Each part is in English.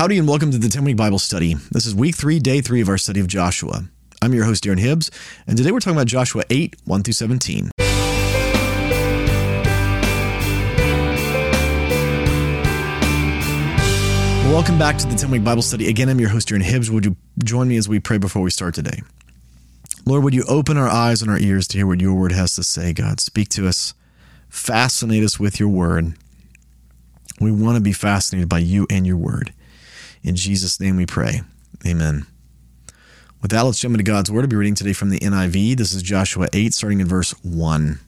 Howdy and welcome to the 10 week Bible study. This is week three, day three of our study of Joshua. I'm your host, Darren Hibbs, and today we're talking about Joshua 8, 1 through 17. Welcome back to the 10 week Bible study. Again, I'm your host, Darren Hibbs. Would you join me as we pray before we start today? Lord, would you open our eyes and our ears to hear what your word has to say, God? Speak to us, fascinate us with your word. We want to be fascinated by you and your word. In Jesus' name we pray. Amen. With that, let's jump into God's Word. I'll be reading today from the NIV. This is Joshua 8, starting in verse 1.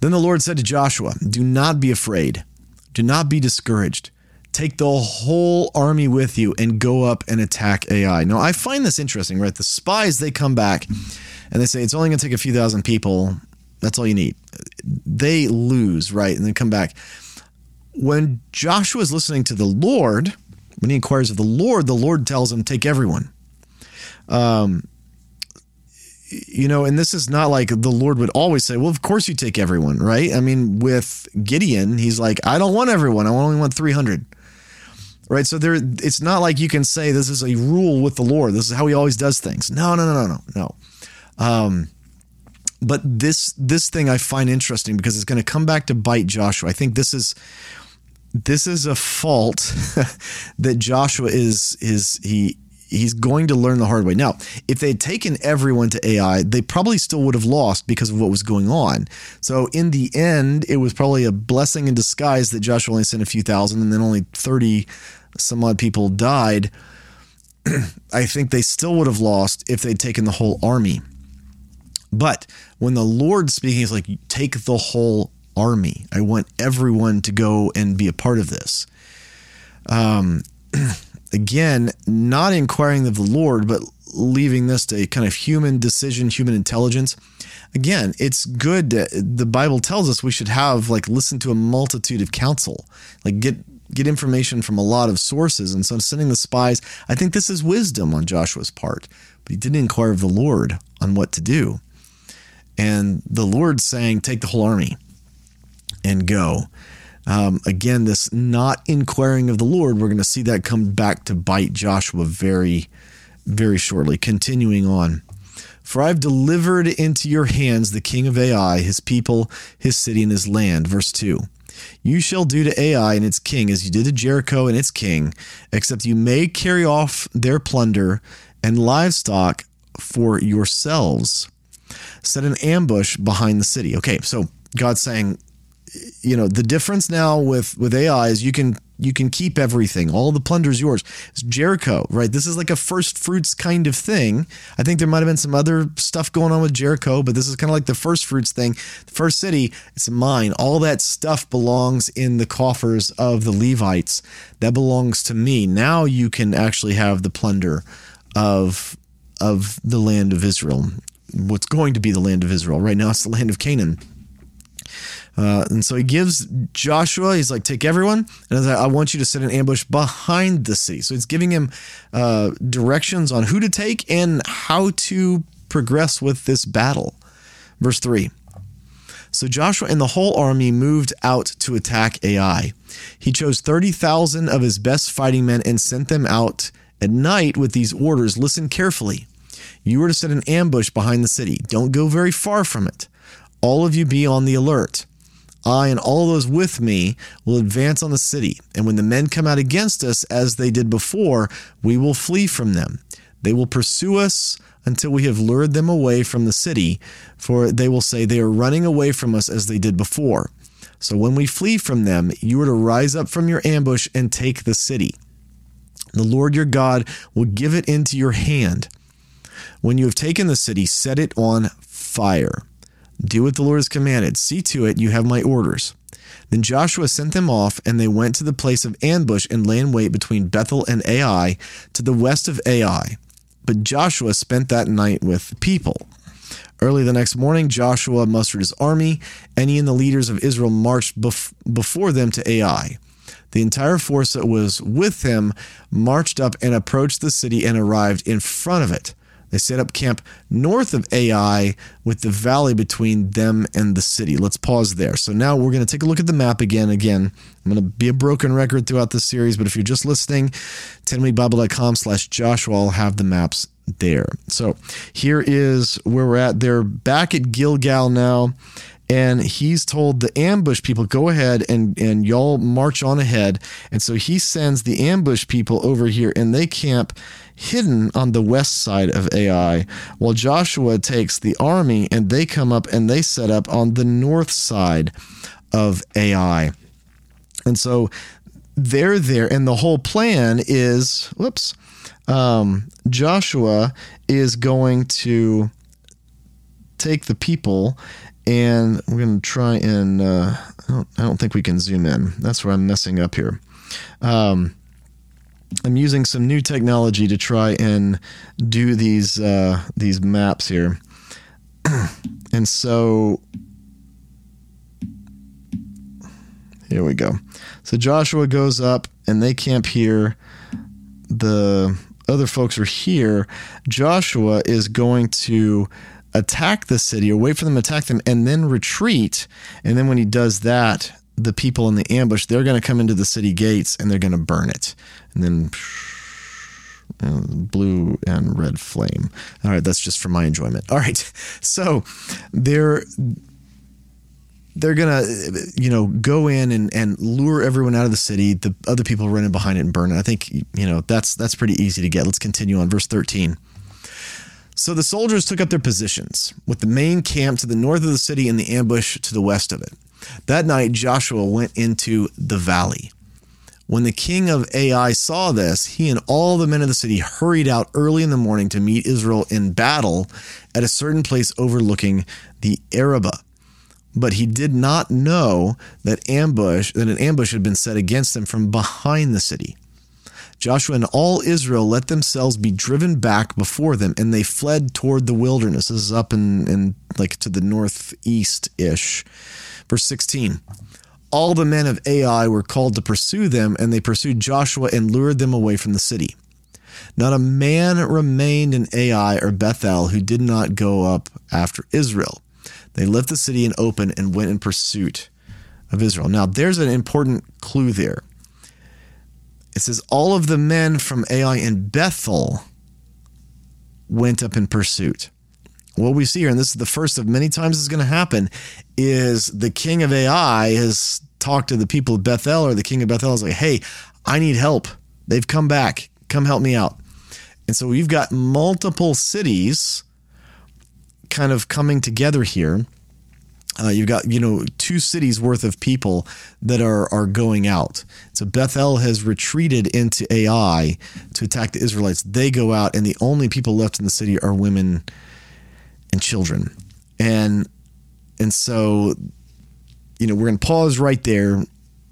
Then the Lord said to Joshua, Do not be afraid, do not be discouraged. Take the whole army with you and go up and attack Ai. Now, I find this interesting, right? The spies, they come back and they say it's only going to take a few thousand people. That's all you need. They lose, right? And then come back. When Joshua is listening to the Lord, when he inquires of the Lord, the Lord tells him, Take everyone. Um, you know, and this is not like the Lord would always say, Well, of course you take everyone, right? I mean, with Gideon, he's like, I don't want everyone, I only want 300. Right. So there, it's not like you can say this is a rule with the Lord. This is how he always does things. No, no, no, no, no, no. Um, but this this thing I find interesting because it's going to come back to bite Joshua. I think this is this is a fault that Joshua is is he he's going to learn the hard way. Now, if they had taken everyone to Ai, they probably still would have lost because of what was going on. So in the end, it was probably a blessing in disguise that Joshua only sent a few thousand and then only 30 some odd people died. I think they still would have lost if they'd taken the whole army. But when the Lord speaking is like, take the whole army. I want everyone to go and be a part of this. Um, again, not inquiring of the Lord, but leaving this to a kind of human decision, human intelligence. Again, it's good. That the Bible tells us we should have like listen to a multitude of counsel, like get get information from a lot of sources. And so sending the spies, I think this is wisdom on Joshua's part, but he didn't inquire of the Lord on what to do. And the Lord saying, take the whole army and go. Um, again, this not inquiring of the Lord, we're going to see that come back to bite Joshua very, very shortly. Continuing on. For I've delivered into your hands the king of Ai, his people, his city, and his land. Verse 2. You shall do to Ai and its king as you did to Jericho and its king, except you may carry off their plunder and livestock for yourselves. Set an ambush behind the city. Okay, so God's saying, you know the difference now with with Ai is you can you can keep everything. All the plunder is yours. It's Jericho, right? This is like a first fruits kind of thing. I think there might have been some other stuff going on with Jericho, but this is kind of like the first fruits thing. The first city, it's mine. All that stuff belongs in the coffers of the Levites. That belongs to me. Now you can actually have the plunder of of the land of Israel. What's going to be the land of Israel. Right now it's the land of Canaan. Uh, and so he gives Joshua, he's like, take everyone, and I want you to set an ambush behind the city. So he's giving him uh, directions on who to take and how to progress with this battle. Verse 3. So Joshua and the whole army moved out to attack Ai. He chose 30,000 of his best fighting men and sent them out at night with these orders Listen carefully. You are to set an ambush behind the city. Don't go very far from it. All of you be on the alert. I and all those with me will advance on the city, and when the men come out against us as they did before, we will flee from them. They will pursue us until we have lured them away from the city, for they will say, They are running away from us as they did before. So when we flee from them, you are to rise up from your ambush and take the city. The Lord your God will give it into your hand. When you have taken the city, set it on fire do what the Lord has commanded. See to it you have my orders. Then Joshua sent them off, and they went to the place of ambush and lay in wait between Bethel and Ai to the west of Ai. But Joshua spent that night with the people. Early the next morning, Joshua mustered his army, and he and the leaders of Israel marched bef- before them to Ai. The entire force that was with him marched up and approached the city and arrived in front of it. They set up camp north of Ai with the valley between them and the city. Let's pause there. So now we're going to take a look at the map again. Again, I'm going to be a broken record throughout this series, but if you're just listening, 10weekbible.com slash Joshua, I'll have the maps there. So here is where we're at. They're back at Gilgal now and he's told the ambush people go ahead and and y'all march on ahead and so he sends the ambush people over here and they camp hidden on the west side of ai while joshua takes the army and they come up and they set up on the north side of ai and so they're there and the whole plan is whoops um, joshua is going to take the people and we're going to try and uh, I, don't, I, don't, think we can zoom in. That's where I'm messing up here. Um, I'm using some new technology to try and do these uh, these maps here, and so here we go. So Joshua goes up, and they camp here. The other folks are here. Joshua is going to attack the city or wait for them to attack them and then retreat. And then when he does that, the people in the ambush, they're going to come into the city gates and they're going to burn it. And then uh, blue and red flame. All right, that's just for my enjoyment. All right. So they're they're gonna you know go in and, and lure everyone out of the city the other people run in behind it and burn it i think you know that's that's pretty easy to get let's continue on verse 13 so the soldiers took up their positions, with the main camp to the north of the city and the ambush to the west of it. That night, Joshua went into the valley. When the king of Ai saw this, he and all the men of the city hurried out early in the morning to meet Israel in battle at a certain place overlooking the Arabah. But he did not know that ambush that an ambush had been set against them from behind the city. Joshua and all Israel let themselves be driven back before them, and they fled toward the wilderness. This is up in, in like to the northeast ish. Verse 16. All the men of Ai were called to pursue them, and they pursued Joshua and lured them away from the city. Not a man remained in Ai or Bethel who did not go up after Israel. They left the city in open and went in pursuit of Israel. Now, there's an important clue there. It says, All of the men from Ai and Bethel went up in pursuit. What we see here, and this is the first of many times is going to happen, is the king of Ai has talked to the people of Bethel, or the king of Bethel is like, Hey, I need help. They've come back. Come help me out. And so we've got multiple cities kind of coming together here uh, you've got you know two cities worth of people that are are going out. So Bethel has retreated into Ai to attack the Israelites. They go out, and the only people left in the city are women and children. And and so you know we're going to pause right there.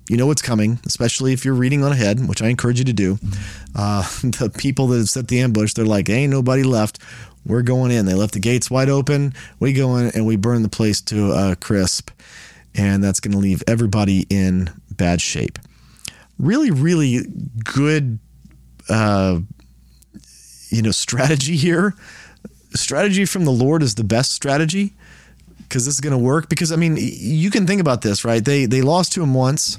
You know what's coming, especially if you're reading on ahead, which I encourage you to do. Uh, the people that have set the ambush, they're like, "Ain't nobody left. We're going in. They left the gates wide open. We go in and we burn the place to a crisp. And that's going to leave everybody in bad shape. Really, really good, uh, you know, strategy here. Strategy from the Lord is the best strategy because this is going to work. Because I mean, you can think about this, right? They they lost to him once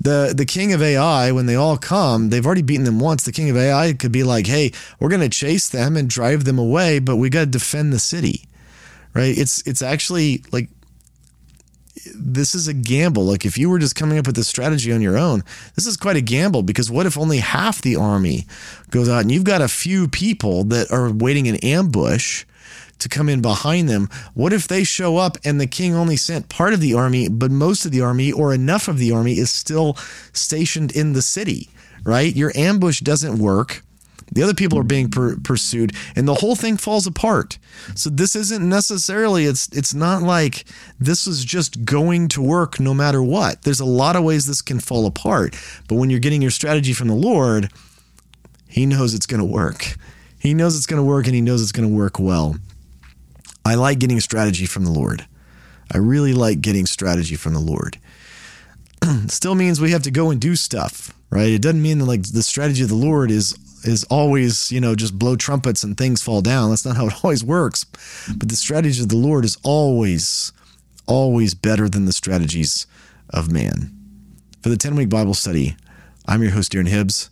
the the king of Ai, when they all come, they've already beaten them once. The king of Ai could be like, "Hey, we're going to chase them and drive them away, but we got to defend the city." Right? It's it's actually like this is a gamble. Like if you were just coming up with this strategy on your own, this is quite a gamble because what if only half the army goes out and you've got a few people that are waiting in ambush to come in behind them. What if they show up and the king only sent part of the army, but most of the army or enough of the army is still stationed in the city, right? Your ambush doesn't work. The other people are being per- pursued, and the whole thing falls apart. So this isn't necessarily it's it's not like this is just going to work no matter what. There's a lot of ways this can fall apart, but when you're getting your strategy from the Lord, He knows it's going to work. He knows it's going to work, and He knows it's going to work well. I like getting strategy from the Lord. I really like getting strategy from the Lord. Still means we have to go and do stuff, right? It doesn't mean that like the strategy of the Lord is is always, you know, just blow trumpets and things fall down. That's not how it always works. But the strategy of the Lord is always, always better than the strategies of man. For the 10 week Bible study, I'm your host, Darren Hibbs,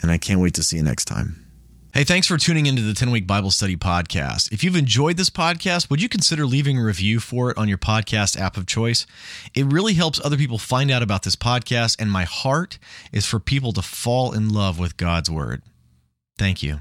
and I can't wait to see you next time. Hey, thanks for tuning into the 10 Week Bible Study Podcast. If you've enjoyed this podcast, would you consider leaving a review for it on your podcast app of choice? It really helps other people find out about this podcast, and my heart is for people to fall in love with God's Word. Thank you.